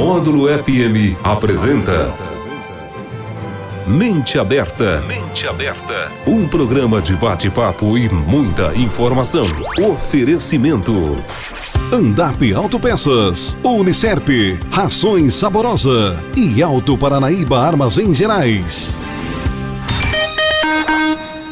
Módulo FM apresenta Mente Aberta. Mente Aberta. Um programa de bate-papo e muita informação. Oferecimento. Andap Autopeças, Unicerp, Rações Saborosa e Alto Paranaíba Armazéns Gerais.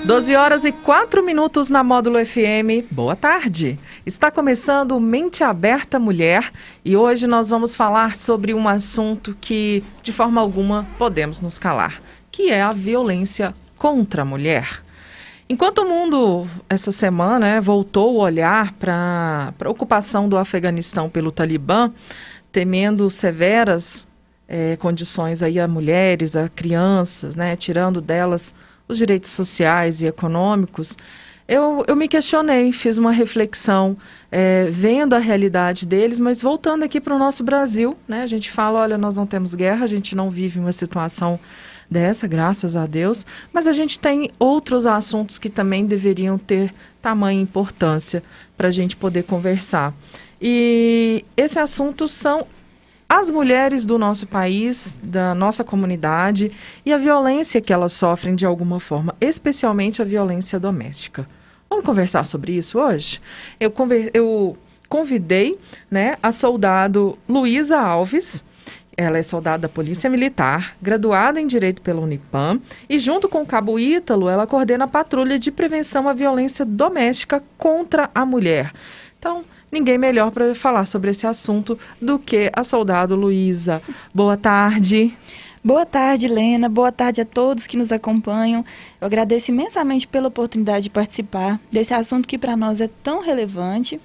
12 horas e 4 minutos na Módulo FM. Boa tarde. Está começando Mente Aberta Mulher e hoje nós vamos falar sobre um assunto que, de forma alguma, podemos nos calar, que é a violência contra a mulher. Enquanto o mundo, essa semana, né, voltou o olhar para a ocupação do Afeganistão pelo Talibã, temendo severas é, condições aí a mulheres, a crianças, né, tirando delas os direitos sociais e econômicos, eu, eu me questionei, fiz uma reflexão, é, vendo a realidade deles, mas voltando aqui para o nosso Brasil, né? A gente fala, olha, nós não temos guerra, a gente não vive uma situação dessa, graças a Deus, mas a gente tem outros assuntos que também deveriam ter tamanha importância para a gente poder conversar. E esse assunto são as mulheres do nosso país, da nossa comunidade e a violência que elas sofrem de alguma forma, especialmente a violência doméstica. Vamos conversar sobre isso hoje? Eu, conver... eu convidei né, a soldado Luísa Alves. Ela é soldada da Polícia Militar, graduada em Direito pela Unipam, e junto com o Cabo Ítalo, ela coordena a patrulha de prevenção à violência doméstica contra a mulher. Então, ninguém melhor para falar sobre esse assunto do que a soldado Luísa. Boa tarde. Boa tarde, Lena. Boa tarde a todos que nos acompanham. Eu agradeço imensamente pela oportunidade de participar desse assunto que para nós é tão relevante.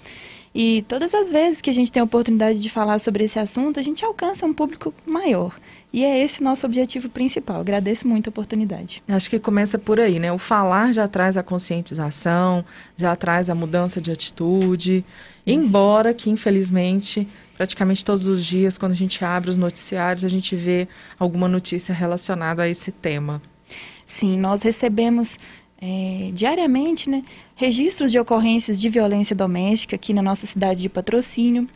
E todas as vezes que a gente tem a oportunidade de falar sobre esse assunto, a gente alcança um público maior. E é esse o nosso objetivo principal. Agradeço muito a oportunidade. Acho que começa por aí, né? O falar já traz a conscientização, já traz a mudança de atitude. Embora que, infelizmente, praticamente todos os dias, quando a gente abre os noticiários, a gente vê alguma notícia relacionada a esse tema. Sim, nós recebemos é, diariamente né, registros de ocorrências de violência doméstica aqui na nossa cidade de patrocínio.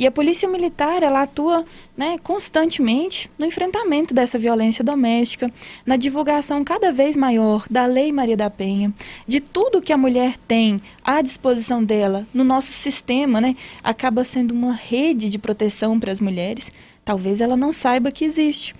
E a Polícia Militar, ela atua né, constantemente no enfrentamento dessa violência doméstica, na divulgação cada vez maior da Lei Maria da Penha, de tudo que a mulher tem à disposição dela no nosso sistema, né, acaba sendo uma rede de proteção para as mulheres. Talvez ela não saiba que existe.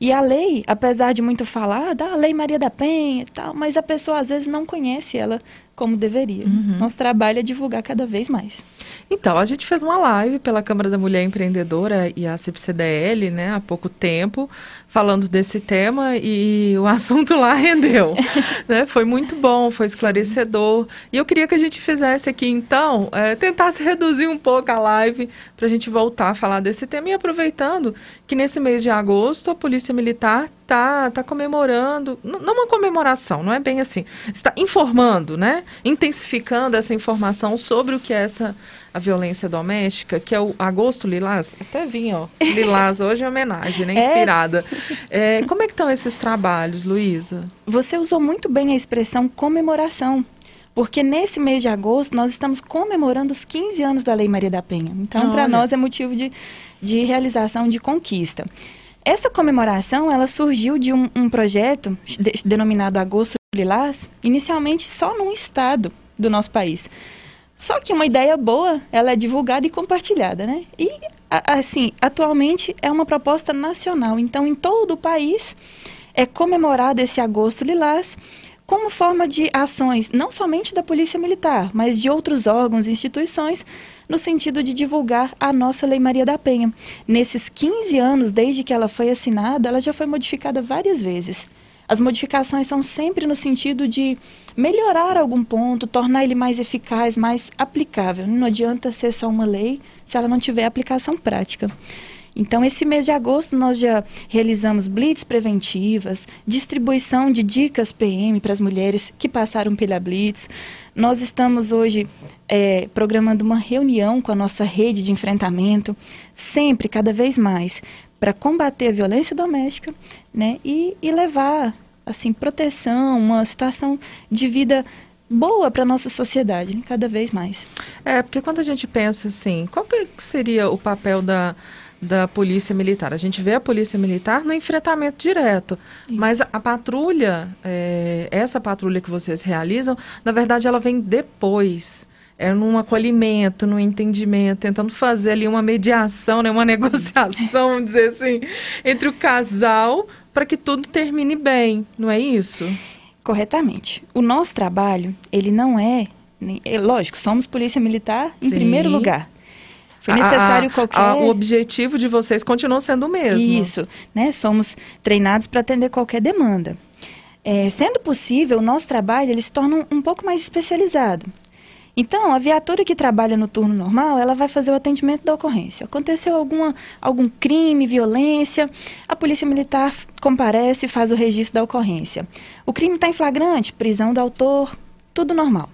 E a lei, apesar de muito falar, da Lei Maria da Penha e tal, mas a pessoa às vezes não conhece ela como deveria. Uhum. Nosso trabalho é divulgar cada vez mais. Então, a gente fez uma live pela Câmara da Mulher Empreendedora e a CPCDL, né, há pouco tempo, falando desse tema e o assunto lá rendeu. né? Foi muito bom, foi esclarecedor. E eu queria que a gente fizesse aqui, então, é, tentasse reduzir um pouco a live para a gente voltar a falar desse tema. E aproveitando que nesse mês de agosto a Polícia Militar está tá comemorando, não uma comemoração, não é bem assim, está informando, né? Intensificando essa informação sobre o que é essa a violência doméstica, que é o Agosto Lilás. Até vim, ó. Lilás hoje é homenagem, né? É. Inspirada. É. É, como é que estão esses trabalhos, Luísa? Você usou muito bem a expressão comemoração porque nesse mês de agosto nós estamos comemorando os 15 anos da Lei Maria da Penha. Então, para nós é motivo de, de realização, de conquista. Essa comemoração, ela surgiu de um, um projeto de, denominado Agosto Lilás, inicialmente só num estado do nosso país. Só que uma ideia boa, ela é divulgada e compartilhada, né? E, assim, atualmente é uma proposta nacional. Então, em todo o país é comemorado esse Agosto Lilás como forma de ações, não somente da Polícia Militar, mas de outros órgãos e instituições no sentido de divulgar a nossa Lei Maria da Penha. Nesses 15 anos, desde que ela foi assinada, ela já foi modificada várias vezes. As modificações são sempre no sentido de melhorar algum ponto, tornar ele mais eficaz, mais aplicável. Não adianta ser só uma lei se ela não tiver aplicação prática. Então, esse mês de agosto, nós já realizamos blitz preventivas, distribuição de dicas PM para as mulheres que passaram pela blitz. Nós estamos hoje é, programando uma reunião com a nossa rede de enfrentamento, sempre, cada vez mais, para combater a violência doméstica né, e, e levar assim proteção, uma situação de vida boa para nossa sociedade, cada vez mais. É, porque quando a gente pensa assim, qual que seria o papel da da polícia militar. A gente vê a polícia militar no enfrentamento direto, Isso. mas a, a patrulha, é, essa patrulha que vocês realizam, na verdade, ela vem depois é num acolhimento, num entendimento, tentando fazer ali uma mediação, né, uma negociação, vamos dizer assim, entre o casal para que tudo termine bem, não é isso? Corretamente. O nosso trabalho, ele não é, é lógico, somos polícia militar em Sim. primeiro lugar. Foi necessário a, qualquer. A, o objetivo de vocês continua sendo o mesmo. Isso, né? Somos treinados para atender qualquer demanda. É, sendo possível, o nosso trabalho ele se torna um, um pouco mais especializado. Então, a viatura que trabalha no turno normal, ela vai fazer o atendimento da ocorrência. Aconteceu alguma, algum crime, violência, a polícia militar comparece e faz o registro da ocorrência. O crime está em flagrante, prisão do autor, tudo normal.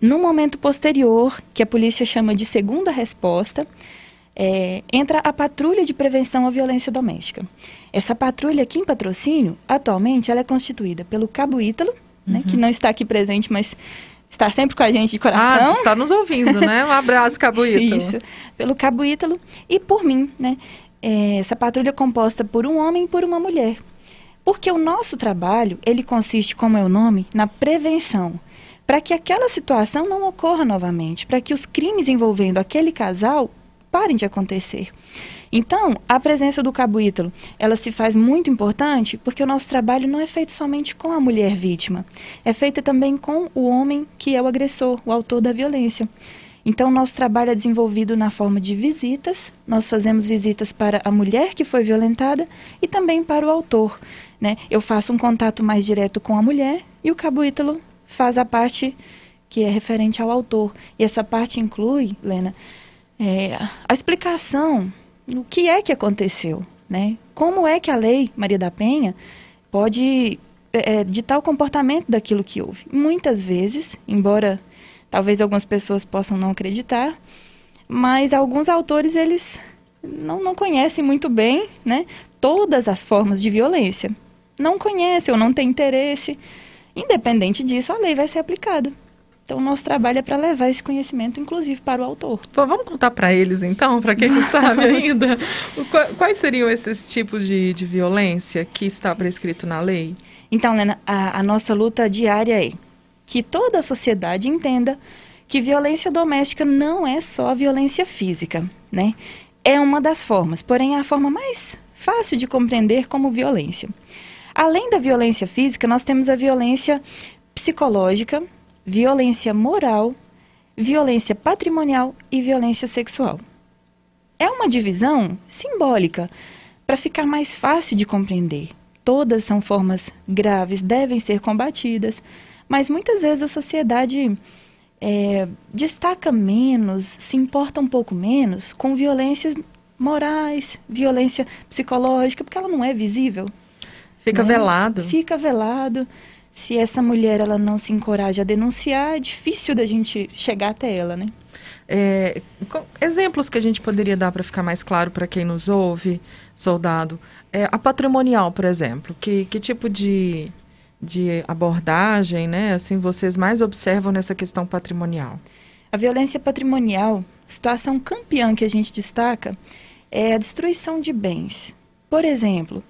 No momento posterior, que a polícia chama de segunda resposta, é, entra a patrulha de prevenção à violência doméstica. Essa patrulha aqui em patrocínio, atualmente, ela é constituída pelo Cabo Ítalo, né, que uhum. não está aqui presente, mas está sempre com a gente de coração. Ah, está nos ouvindo, né? Um abraço, Cabo Ítalo. Isso, pelo Cabo Ítalo e por mim, né? É, essa patrulha é composta por um homem e por uma mulher. Porque o nosso trabalho, ele consiste, como é o nome, na prevenção. Para que aquela situação não ocorra novamente, para que os crimes envolvendo aquele casal parem de acontecer. Então, a presença do cabo Ítalo, ela se faz muito importante porque o nosso trabalho não é feito somente com a mulher vítima, é feito também com o homem que é o agressor, o autor da violência. Então, nosso trabalho é desenvolvido na forma de visitas. Nós fazemos visitas para a mulher que foi violentada e também para o autor. Né? Eu faço um contato mais direto com a mulher e o cabo Ítalo faz a parte que é referente ao autor. E essa parte inclui, Lena, é, a explicação o que é que aconteceu, né? Como é que a lei Maria da Penha pode é, é, ditar o comportamento daquilo que houve? Muitas vezes, embora talvez algumas pessoas possam não acreditar, mas alguns autores eles não, não conhecem muito bem, né? Todas as formas de violência. Não conhecem ou não têm interesse. Independente disso, a lei vai ser aplicada. Então, o nosso trabalho é para levar esse conhecimento, inclusive, para o autor. Pô, vamos contar para eles, então, para quem não sabe ainda, quais seriam esses tipos de, de violência que está prescrito na lei? Então, Lena, a, a nossa luta diária é que toda a sociedade entenda que violência doméstica não é só violência física, né? É uma das formas, porém é a forma mais fácil de compreender como violência. Além da violência física, nós temos a violência psicológica, violência moral, violência patrimonial e violência sexual. É uma divisão simbólica para ficar mais fácil de compreender. Todas são formas graves, devem ser combatidas, mas muitas vezes a sociedade é, destaca menos, se importa um pouco menos com violências morais, violência psicológica, porque ela não é visível. Fica né? velado. Fica velado se essa mulher ela não se encoraja a denunciar, é difícil da gente chegar até ela, né? É, exemplos que a gente poderia dar para ficar mais claro para quem nos ouve, soldado. É, a patrimonial, por exemplo, que, que tipo de, de abordagem, né, assim, vocês mais observam nessa questão patrimonial? A violência patrimonial, situação campeã que a gente destaca, é a destruição de bens. Por exemplo,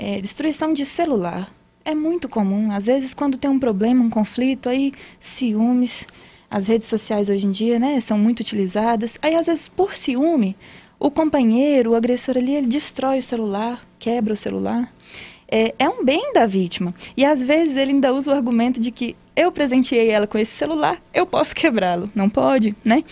é, destruição de celular, é muito comum. Às vezes, quando tem um problema, um conflito, aí ciúmes. As redes sociais hoje em dia, né, são muito utilizadas. Aí, às vezes, por ciúme, o companheiro, o agressor ali, ele destrói o celular, quebra o celular. É, é um bem da vítima. E às vezes ele ainda usa o argumento de que eu presenteei ela com esse celular, eu posso quebrá-lo. Não pode, né?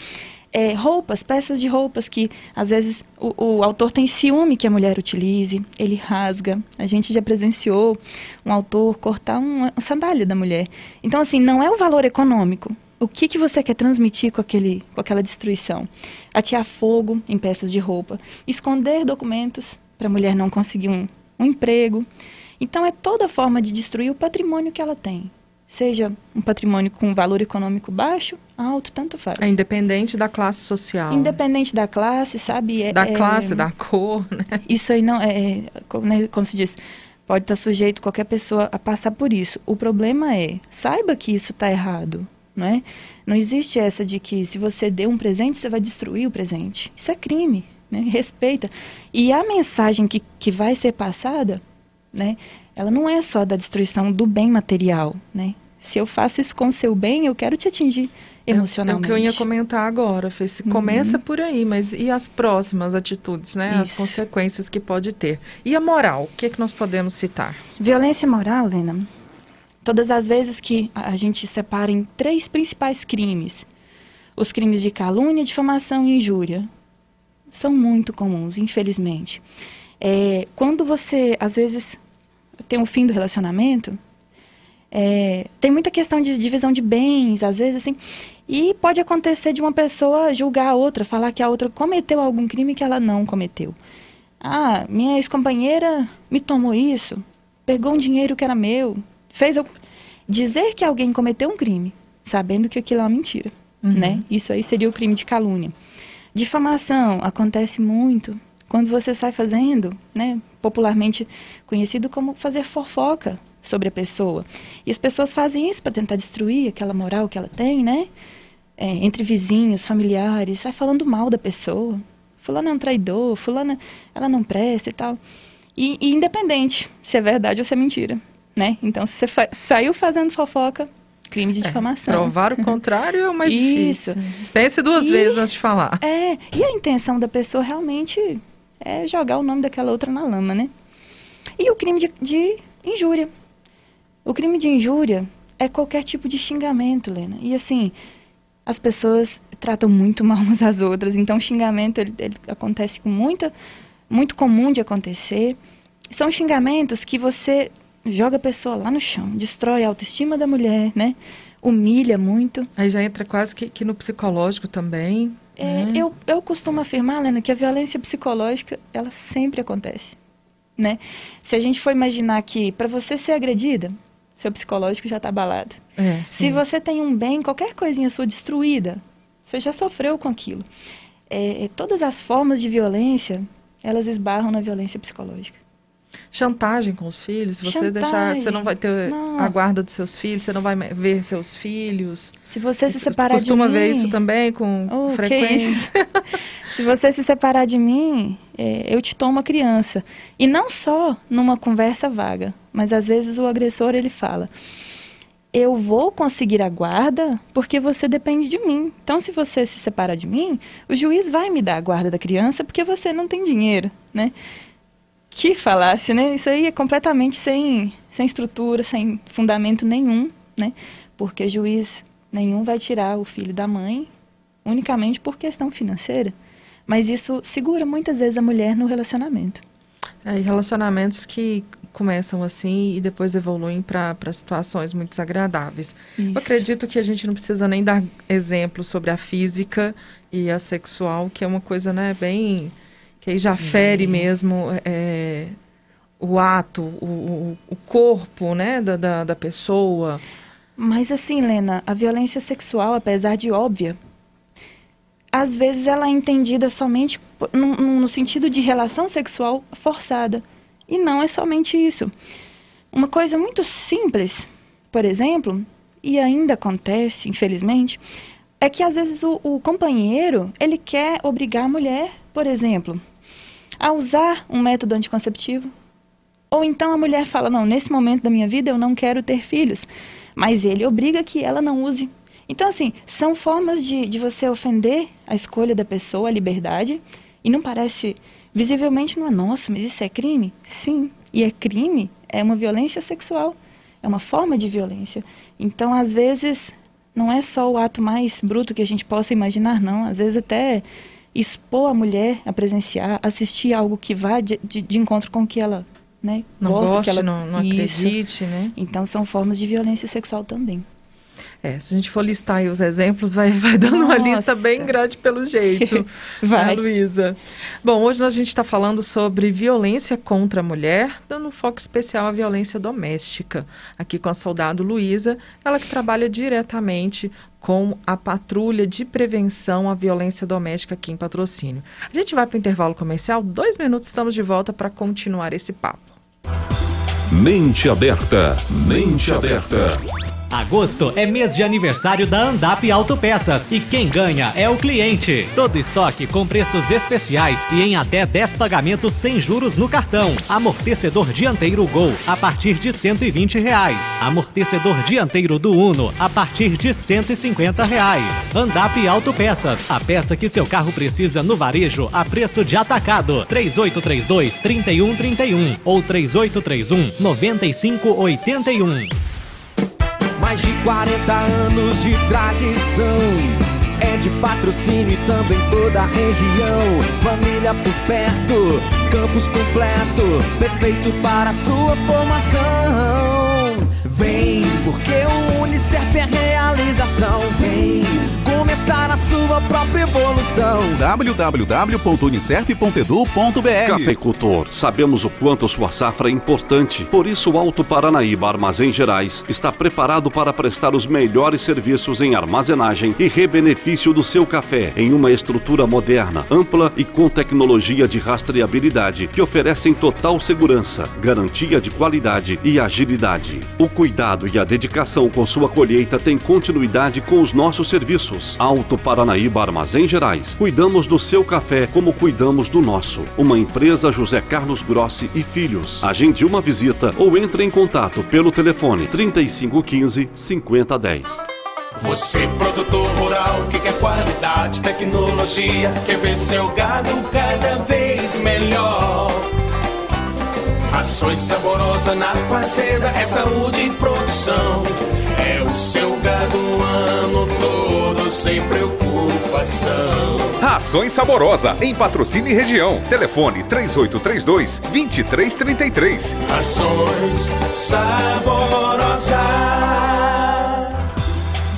É, roupas, peças de roupas que às vezes o, o, autor tem ciúme que a mulher utilize, ele rasga. A gente já presenciou um autor cortar uma sandália da mulher. Então, assim, não é o valor econômico. O que, que você quer transmitir com, aquele, com aquela destruição? Atear fogo em peças de roupa, esconder documentos para a mulher não conseguir um, um emprego. Então, é toda forma de destruir o patrimônio que ela tem seja um patrimônio com valor econômico baixo, alto, tanto faz. É independente da classe social. Independente da classe, sabe? É, da é, classe, da cor, né? Isso aí não é, é né, como se diz, pode estar sujeito qualquer pessoa a passar por isso. O problema é, saiba que isso está errado, não é? Não existe essa de que se você deu um presente, você vai destruir o presente. Isso é crime. né? respeita. E a mensagem que, que vai ser passada, né? Ela não é só da destruição do bem material. Né? Se eu faço isso com o seu bem, eu quero te atingir emocionalmente. É, é o que eu ia comentar agora, Fê. Se uhum. começa por aí, mas e as próximas atitudes, né? Isso. As consequências que pode ter. E a moral, o que, é que nós podemos citar? Violência moral, Lena, todas as vezes que a gente separa em três principais crimes, os crimes de calúnia, difamação e injúria, são muito comuns, infelizmente. É, quando você, às vezes, tem um fim do relacionamento, é, tem muita questão de divisão de bens, às vezes, assim, e pode acontecer de uma pessoa julgar a outra, falar que a outra cometeu algum crime que ela não cometeu. Ah, minha ex-companheira me tomou isso, pegou um dinheiro que era meu, fez. Eu... Dizer que alguém cometeu um crime, sabendo que aquilo é uma mentira, uhum. né? Isso aí seria o crime de calúnia. Difamação acontece muito quando você sai fazendo, né? Popularmente conhecido como fazer fofoca sobre a pessoa. E as pessoas fazem isso para tentar destruir aquela moral que ela tem, né? é, entre vizinhos, familiares, sai falando mal da pessoa. Fulano é um traidor, fulana, ela não presta e tal. E, e independente se é verdade ou se é mentira, né? Então, se você fa saiu fazendo fofoca, crime de é, difamação. É, provar o contrário é o mais Isso. difícil. Pense duas e, vezes antes de falar. É, e a intenção da pessoa realmente é jogar o nome daquela outra na lama, né? E o crime de, de injúria. O crime de injúria é qualquer tipo de xingamento, Lena. E assim, as pessoas tratam muito mal umas às outras. Então, xingamento ele, ele acontece com muita, muito comum de acontecer. São xingamentos que você joga a pessoa lá no chão, destrói a autoestima da mulher, né? Humilha muito. Aí já entra quase que, que no psicológico também. É, né? eu, eu costumo afirmar, Lena, que a violência psicológica, ela sempre acontece, né? Se a gente for imaginar que para você ser agredida, seu psicológico já está abalado. É, Se você tem um bem, qualquer coisinha sua destruída, você já sofreu com aquilo. É, é, todas as formas de violência, elas esbarram na violência psicológica. Chantagem com os filhos, você Chantagem. deixar, você não vai ter não. a guarda dos seus filhos, você não vai ver seus filhos. Se você se separar de mim... Costuma ver isso também com oh, frequência? se você se separar de mim, é, eu te tomo a criança. E não só numa conversa vaga, mas às vezes o agressor ele fala: "Eu vou conseguir a guarda porque você depende de mim. Então se você se separa de mim, o juiz vai me dar a guarda da criança porque você não tem dinheiro, né?" Que falasse, né? Isso aí é completamente sem sem estrutura, sem fundamento nenhum, né? Porque juiz nenhum vai tirar o filho da mãe unicamente por questão financeira. Mas isso segura muitas vezes a mulher no relacionamento. É, relacionamentos que começam assim e depois evoluem para situações muito desagradáveis. Isso. Eu acredito que a gente não precisa nem dar exemplos sobre a física e a sexual, que é uma coisa né, bem. Que aí já fere uhum. mesmo é, o ato, o, o corpo né, da, da, da pessoa. Mas assim, Lena, a violência sexual, apesar de óbvia, às vezes ela é entendida somente no, no, sentido de relação sexual forçada. E não é somente isso. Uma coisa muito simples, por exemplo, e ainda acontece, infelizmente, é que às vezes o, o companheiro ele quer obrigar a mulher, por exemplo, a usar um método anticonceptivo. Ou então a mulher fala: Não, nesse momento da minha vida eu não quero ter filhos. Mas ele obriga que ela não use então, assim, são formas de, de você ofender a escolha da pessoa, a liberdade, e não parece. Visivelmente não é, nossa, mas isso é crime? Sim, e é crime, é uma violência sexual, é uma forma de violência. Então, às vezes, não é só o ato mais bruto que a gente possa imaginar, não. Às vezes, até expor a mulher a presenciar, assistir algo que vá de, de, de encontro com o que ela né, não gosta, goste, que ela não, não acredite, né? Então, são formas de violência sexual também. É, se a gente for listar os exemplos, vai, vai dando Nossa. uma lista bem grande pelo jeito. vai. Né, Luísa? Bom, hoje a gente está falando sobre violência contra a mulher, dando um foco especial à violência doméstica. Aqui com a soldado Luísa, ela que trabalha diretamente com a patrulha de prevenção à violência doméstica aqui em patrocínio. A gente vai para o intervalo comercial, dois minutos, estamos de volta para continuar esse papo. Mente aberta, mente aberta. Agosto é mês de aniversário da Andap Autopeças e quem ganha é o cliente. Todo estoque com preços especiais e em até 10 pagamentos sem juros no cartão. Amortecedor dianteiro Gol a partir de 120 reais. Amortecedor dianteiro do Uno a partir de 150 reais. Andap Autopeças, a peça que seu carro precisa no varejo a preço de atacado. 3832 3131 ou 3831 9581. Mais de 40 anos de tradição. É de patrocínio e também toda a região. Família por perto, campus completo, perfeito para sua formação. Vem, porque o Unicef é realização. Vem começar a sua própria evolução. www.unicef.edu.br Cafeicultor, sabemos o quanto sua safra é importante. Por isso, o Alto Paranaíba Armazém Gerais está preparado para prestar os melhores serviços em armazenagem e rebenefício do seu café em uma estrutura moderna, ampla e com tecnologia de rastreabilidade que oferecem total segurança, garantia de qualidade e agilidade. O cuidado e a dedicação com sua colheita têm continuidade com os nossos serviços. Alto Paranaíba Armazém Gerais. Cuidamos do seu café como cuidamos do nosso. Uma empresa José Carlos Grossi e Filhos. Agende uma visita ou entre em contato pelo telefone 3515 5010. Você, produtor rural, que quer qualidade, tecnologia, quer ver seu gado cada vez melhor. Ações saborosa na fazenda, é saúde e produção. É o seu gado o ano todo, sem preocupação. Ações Saborosa, em patrocínio e região. Telefone 3832-2333. Ações saborosa.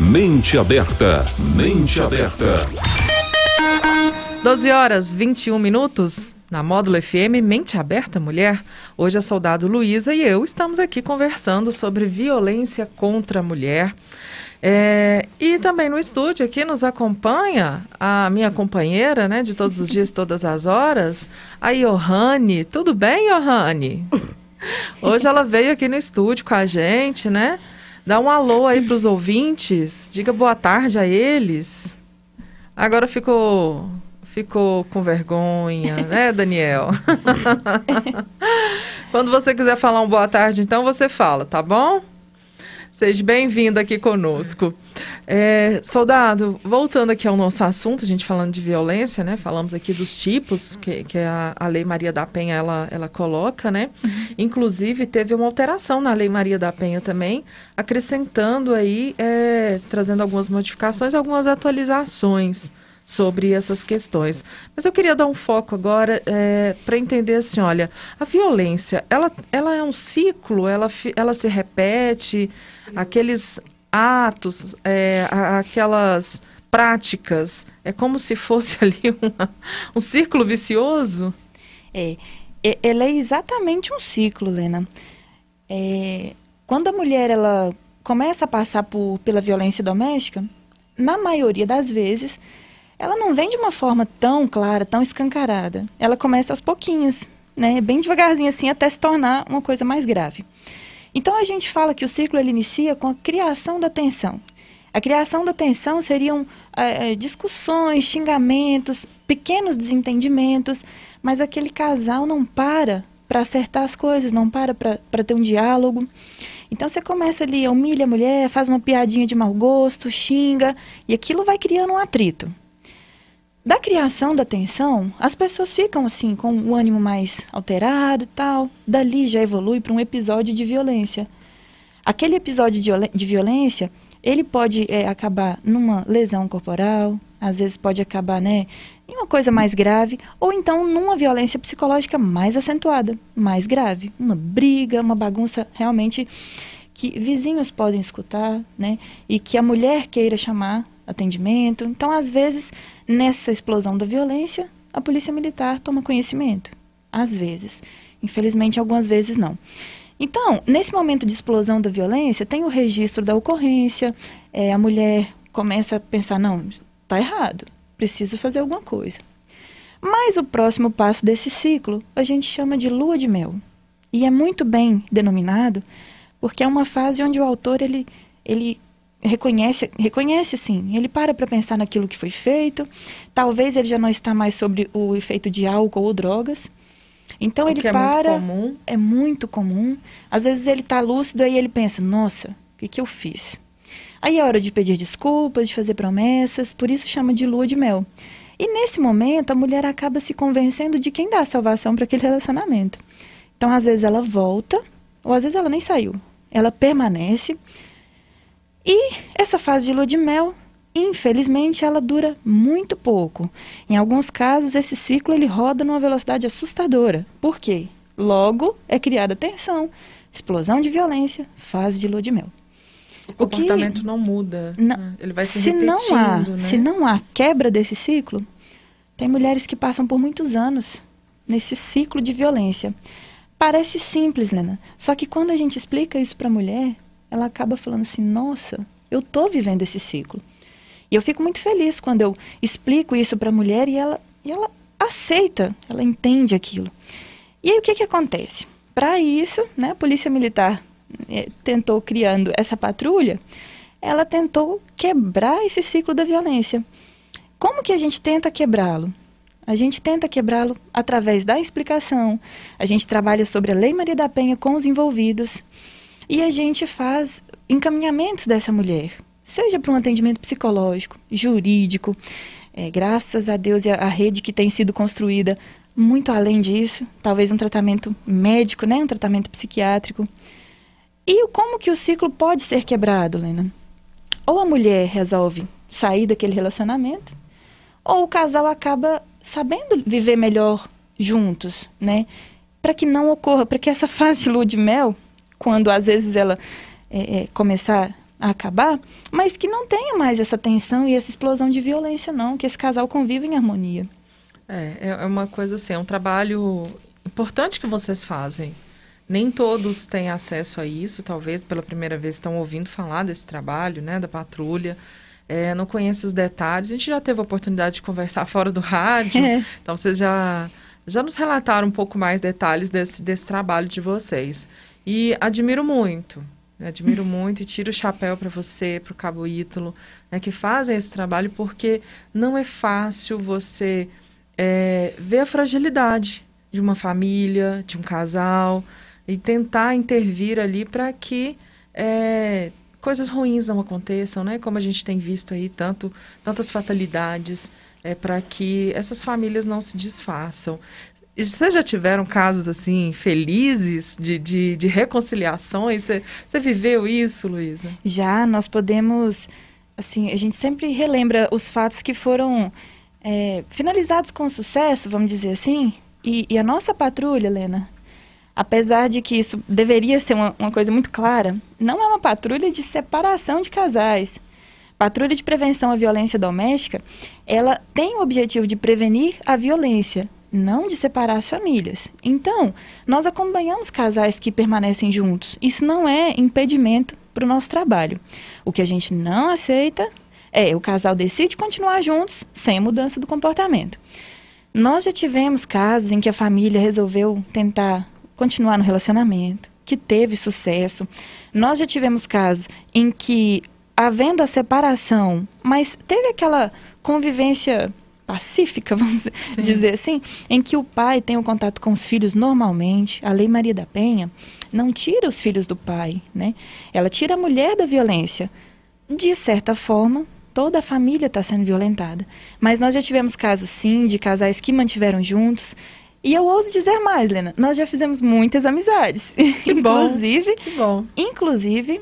Mente aberta, mente aberta. 12 horas 21 minutos. Na Módulo FM Mente Aberta Mulher, hoje a soldado Luísa e eu estamos aqui conversando sobre violência contra a mulher. É, e também no estúdio aqui nos acompanha a minha companheira, né, de todos os dias, todas as horas, a Johanne. Tudo bem, Johanne? Hoje ela veio aqui no estúdio com a gente, né? Dá um alô aí para os ouvintes, diga boa tarde a eles. Agora ficou ficou com vergonha, né, Daniel? Quando você quiser falar um boa tarde, então você fala, tá bom? Seja bem-vindo aqui conosco. É, soldado, voltando aqui ao nosso assunto, a gente falando de violência, né? Falamos aqui dos tipos que, que a, a Lei Maria da Penha ela, ela coloca, né? Uhum. Inclusive teve uma alteração na Lei Maria da Penha também, acrescentando aí, é, trazendo algumas modificações, algumas atualizações sobre essas questões. Mas eu queria dar um foco agora é, para entender assim, olha, a violência, ela, ela é um ciclo, ela, ela se repete, aqueles atos, é, aquelas práticas, é como se fosse ali uma, um círculo vicioso? É, ela é exatamente um ciclo, Lena. É, quando a mulher ela começa a passar por, pela violência doméstica, na maioria das vezes, ela não vem de uma forma tão clara, tão escancarada. Ela começa aos pouquinhos, né? Bem devagarzinho assim, até se tornar uma coisa mais grave. Então a gente fala que o ciclo ele inicia com a criação da tensão. A criação da tensão seriam é, discussões, xingamentos, pequenos desentendimentos, mas aquele casal não para para acertar as coisas, não para para ter um diálogo. Então você começa ali, humilha a mulher, faz uma piadinha de mau gosto, xinga, e aquilo vai criando um atrito. Da criação da tensão, as pessoas ficam assim com o ânimo mais alterado e tal. Dali já evolui para um episódio de violência. Aquele episódio de, de violência, ele pode é, acabar numa lesão corporal, às vezes pode acabar, né, em uma coisa mais grave, ou então numa violência psicológica mais acentuada, mais grave, uma briga, uma bagunça realmente que vizinhos podem escutar, né, e que a mulher queira chamar atendimento. Então, às vezes, nessa explosão da violência, a polícia militar toma conhecimento. Às vezes. Infelizmente, algumas vezes não. Então, nesse momento de explosão da violência, tem o registro da ocorrência, é, a mulher começa a pensar: não, está errado, preciso fazer alguma coisa. Mas o próximo passo desse ciclo a gente chama de lua de mel. E é muito bem denominado porque é uma fase onde o autor ele ele reconhece, reconhece sim. Ele para para pensar naquilo que foi feito. Talvez ele já não está mais sobre o efeito de álcool ou drogas. Então O ele que é para. muito comum. É muito comum. Às vezes ele está lúcido aí ele pensa: nossa, o que, que eu fiz? Aí é hora de pedir desculpas, de fazer promessas, por isso chama de lua de mel. E nesse momento a mulher acaba se convencendo de quem dá a salvação para aquele relacionamento. Então às vezes ela volta, ou às vezes ela nem saiu. Ela permanece. E essa fase de lua de mel, infelizmente, ela dura muito pouco. Em alguns casos, esse ciclo ele roda numa velocidade assustadora. Por quê? Logo é criada tensão, explosão de violência, fase de lua de mel. O O que- comportamento não muda. Não- né? Ele vai se, se repetindo, não há, né? se não há quebra desse ciclo, tem mulheres que passam por muitos anos nesse ciclo de violência. Parece simples, Lena. Só que quando a gente explica isso para a mulher, ela acaba falando assim: "Nossa, eu tô vivendo esse ciclo". E eu fico muito feliz quando eu explico isso para a mulher e ela e ela aceita, ela entende aquilo. E aí o que que acontece? Para isso, né, a Polícia Militar eh, tentou criando essa patrulha, ela tentou quebrar esse ciclo da violência. Como que a gente tenta quebrá-lo? A gente tenta quebrá-lo através da explicação. A gente trabalha sobre a Lei Maria da Penha com os envolvidos. E a gente faz encaminhamentos dessa mulher, seja para um atendimento psicológico, jurídico. É, graças a Deus e a, a rede que tem sido construída muito além disso, talvez um tratamento médico, né, um tratamento psiquiátrico. E como que o ciclo pode ser quebrado, Lena? Ou a mulher resolve sair daquele relacionamento, ou o casal acaba sabendo viver melhor juntos, né? Para que não ocorra, para que essa fase de lua de mel, quando às vezes ela é, é, começar a acabar, mas que não tenha mais essa tensão e essa explosão de violência, não, que esse casal conviva em harmonia. É, é é uma coisa assim, é um trabalho importante que vocês fazem. Nem todos têm acesso a isso, talvez pela primeira vez estão ouvindo falar desse trabalho, né, da patrulha. É, não conhece os detalhes. A gente já teve a oportunidade de conversar fora do rádio, É. então vocês já, já nos relataram um pouco mais detalhes desse, desse trabalho de vocês. E admiro muito, né, admiro muito e tiro o chapéu para você, para o Cabo Ítalo, né, que fazem esse trabalho, porque não é fácil você é, ver a fragilidade de uma família, de um casal, e tentar intervir ali para que é, coisas ruins não aconteçam, né? Como a gente tem visto aí tanto, tantas fatalidades, é, para que essas famílias não se desfaçam. Vocês já tiveram casos assim felizes de, de, de reconciliações? Você, você viveu isso, Luísa? Já nós podemos, assim, a gente sempre relembra os fatos que foram é, finalizados com sucesso, vamos dizer assim. E, e a nossa patrulha, Helena, apesar de que isso deveria ser uma, uma coisa muito clara, não é uma patrulha de separação de casais. Patrulha de prevenção à violência doméstica, ela tem o objetivo de prevenir a violência, não de separar as famílias. Então, nós acompanhamos casais que permanecem juntos. Isso não é impedimento para o nosso trabalho. O que a gente não aceita é o casal decide continuar juntos sem mudança do comportamento. Nós já tivemos casos em que a família resolveu tentar continuar no relacionamento, que teve sucesso. Nós já tivemos casos em que, havendo a separação, mas teve aquela convivência pacífica, vamos dizer assim, em que o pai tem o contato com os filhos normalmente. A Lei Maria da Penha não tira os filhos do pai, né? Ela tira a mulher da violência. De certa forma, toda a família está sendo violentada. Mas nós já tivemos casos, sim, de casais que mantiveram juntos. E eu ouso dizer mais, Lena, nós já fizemos muitas amizades. Que bom. inclusive, Que bom. inclusive,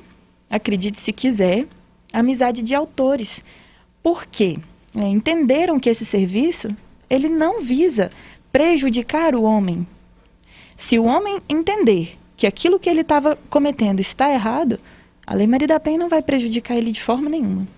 acredite se quiser, amizade de autores. Por quê? É, entenderam que esse serviço, ele não visa prejudicar o homem. Se o homem entender que aquilo que ele estava cometendo está errado, a Lei Maria da Penha não vai prejudicar ele de forma nenhuma.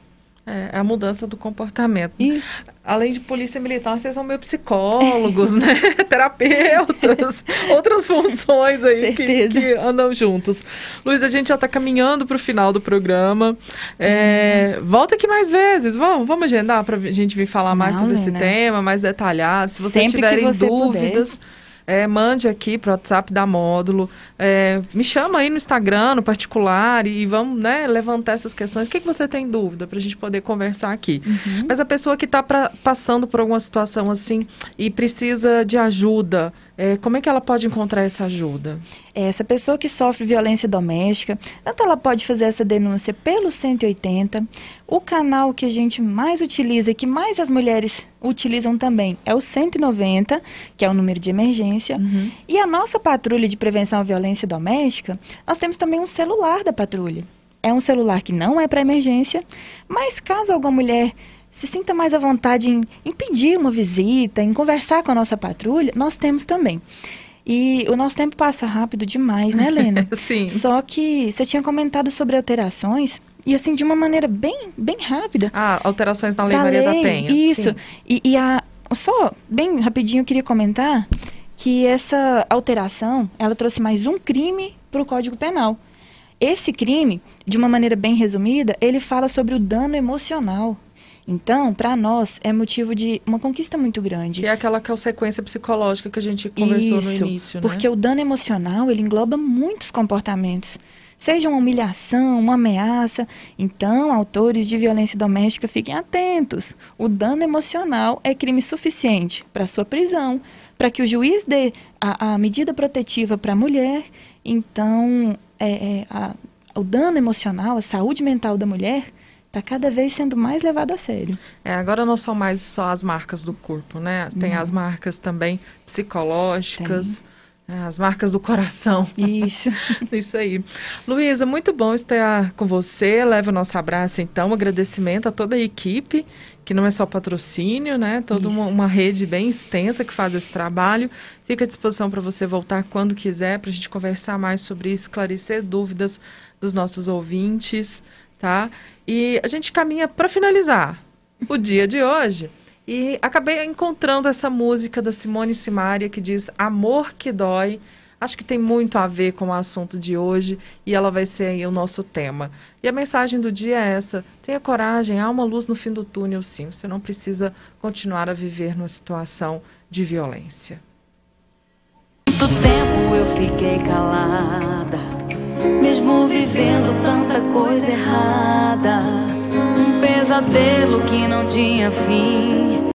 É, a mudança do comportamento. Isso. Além de polícia militar, vocês são meio psicólogos, né? Terapeutas, outras funções aí que, que andam juntos. Luiz, a gente já está caminhando para o final do programa. É, Volta aqui mais vezes, vamos, vamos agendar para a gente vir falar mais Não, sobre esse tema, mais detalhado. Se vocês Sempre tiverem você dúvidas, é, mande aqui para o WhatsApp da Módulo, é, me chama aí no Instagram, no particular, e vamos né, levantar essas questões. O que, que você tem dúvida para a gente poder conversar aqui? Uhum. Mas a pessoa que está passando por alguma situação assim e precisa de ajuda, é, como é que ela pode encontrar essa ajuda? É, essa pessoa que sofre violência doméstica, tanto ela pode fazer essa denúncia pelo 180. O canal que a gente mais utiliza e que mais as mulheres utilizam também é o 190, que é o número de emergência. Uhum. E a nossa patrulha de prevenção à violência doméstica, nós temos também um celular da patrulha. É um celular que não é para emergência, mas caso alguma mulher se sinta mais à vontade em, em pedir uma visita, em conversar com a nossa patrulha, nós temos também. E o nosso tempo passa rápido demais, né, Helena? Sim. Só que você tinha comentado sobre alterações, e assim, de uma maneira bem, bem rápida. Ah, alterações na Lei da Maria lei, da Penha. Isso. E, e, a, só, bem rapidinho, eu queria comentar que essa alteração, ela trouxe mais um crime para o Código Penal. Esse crime, de uma maneira bem resumida, ele fala sobre o dano emocional então, para nós, é motivo de uma conquista muito grande. Que é aquela consequência psicológica que a gente conversou Isso, no início, né? porque o dano emocional, ele engloba muitos comportamentos. Seja uma humilhação, uma ameaça. Então, autores de violência doméstica, fiquem atentos. O dano emocional é crime suficiente para sua prisão, para que o juiz dê a, a medida protetiva para a mulher. Então, é, é, a, o dano emocional, a saúde mental da mulher está cada vez sendo mais levado a sério. É, agora não são mais só as marcas do corpo, né? Tem não. as marcas também psicológicas. Né? As marcas do coração. Isso. Isso aí. Luísa, muito bom estar com você. Leva o nosso abraço, então. Um agradecimento a toda a equipe, que não é só patrocínio, né? Toda uma, uma, rede bem extensa que faz esse trabalho. Fica à disposição para você voltar quando quiser, para a gente conversar mais sobre isso, esclarecer dúvidas dos nossos ouvintes tá? E a gente caminha para finalizar o dia de hoje. E acabei encontrando essa música da Simone Simaria que diz Amor que dói. Acho que tem muito a ver com o assunto de hoje e ela vai ser o nosso tema. E a mensagem do dia é essa: tenha coragem, há uma luz no fim do túnel, sim. Você não precisa continuar a viver numa situação de violência. Muito tempo eu fiquei calada mesmo vivendo tanta coisa errada. Um pesadelo que não tinha fim.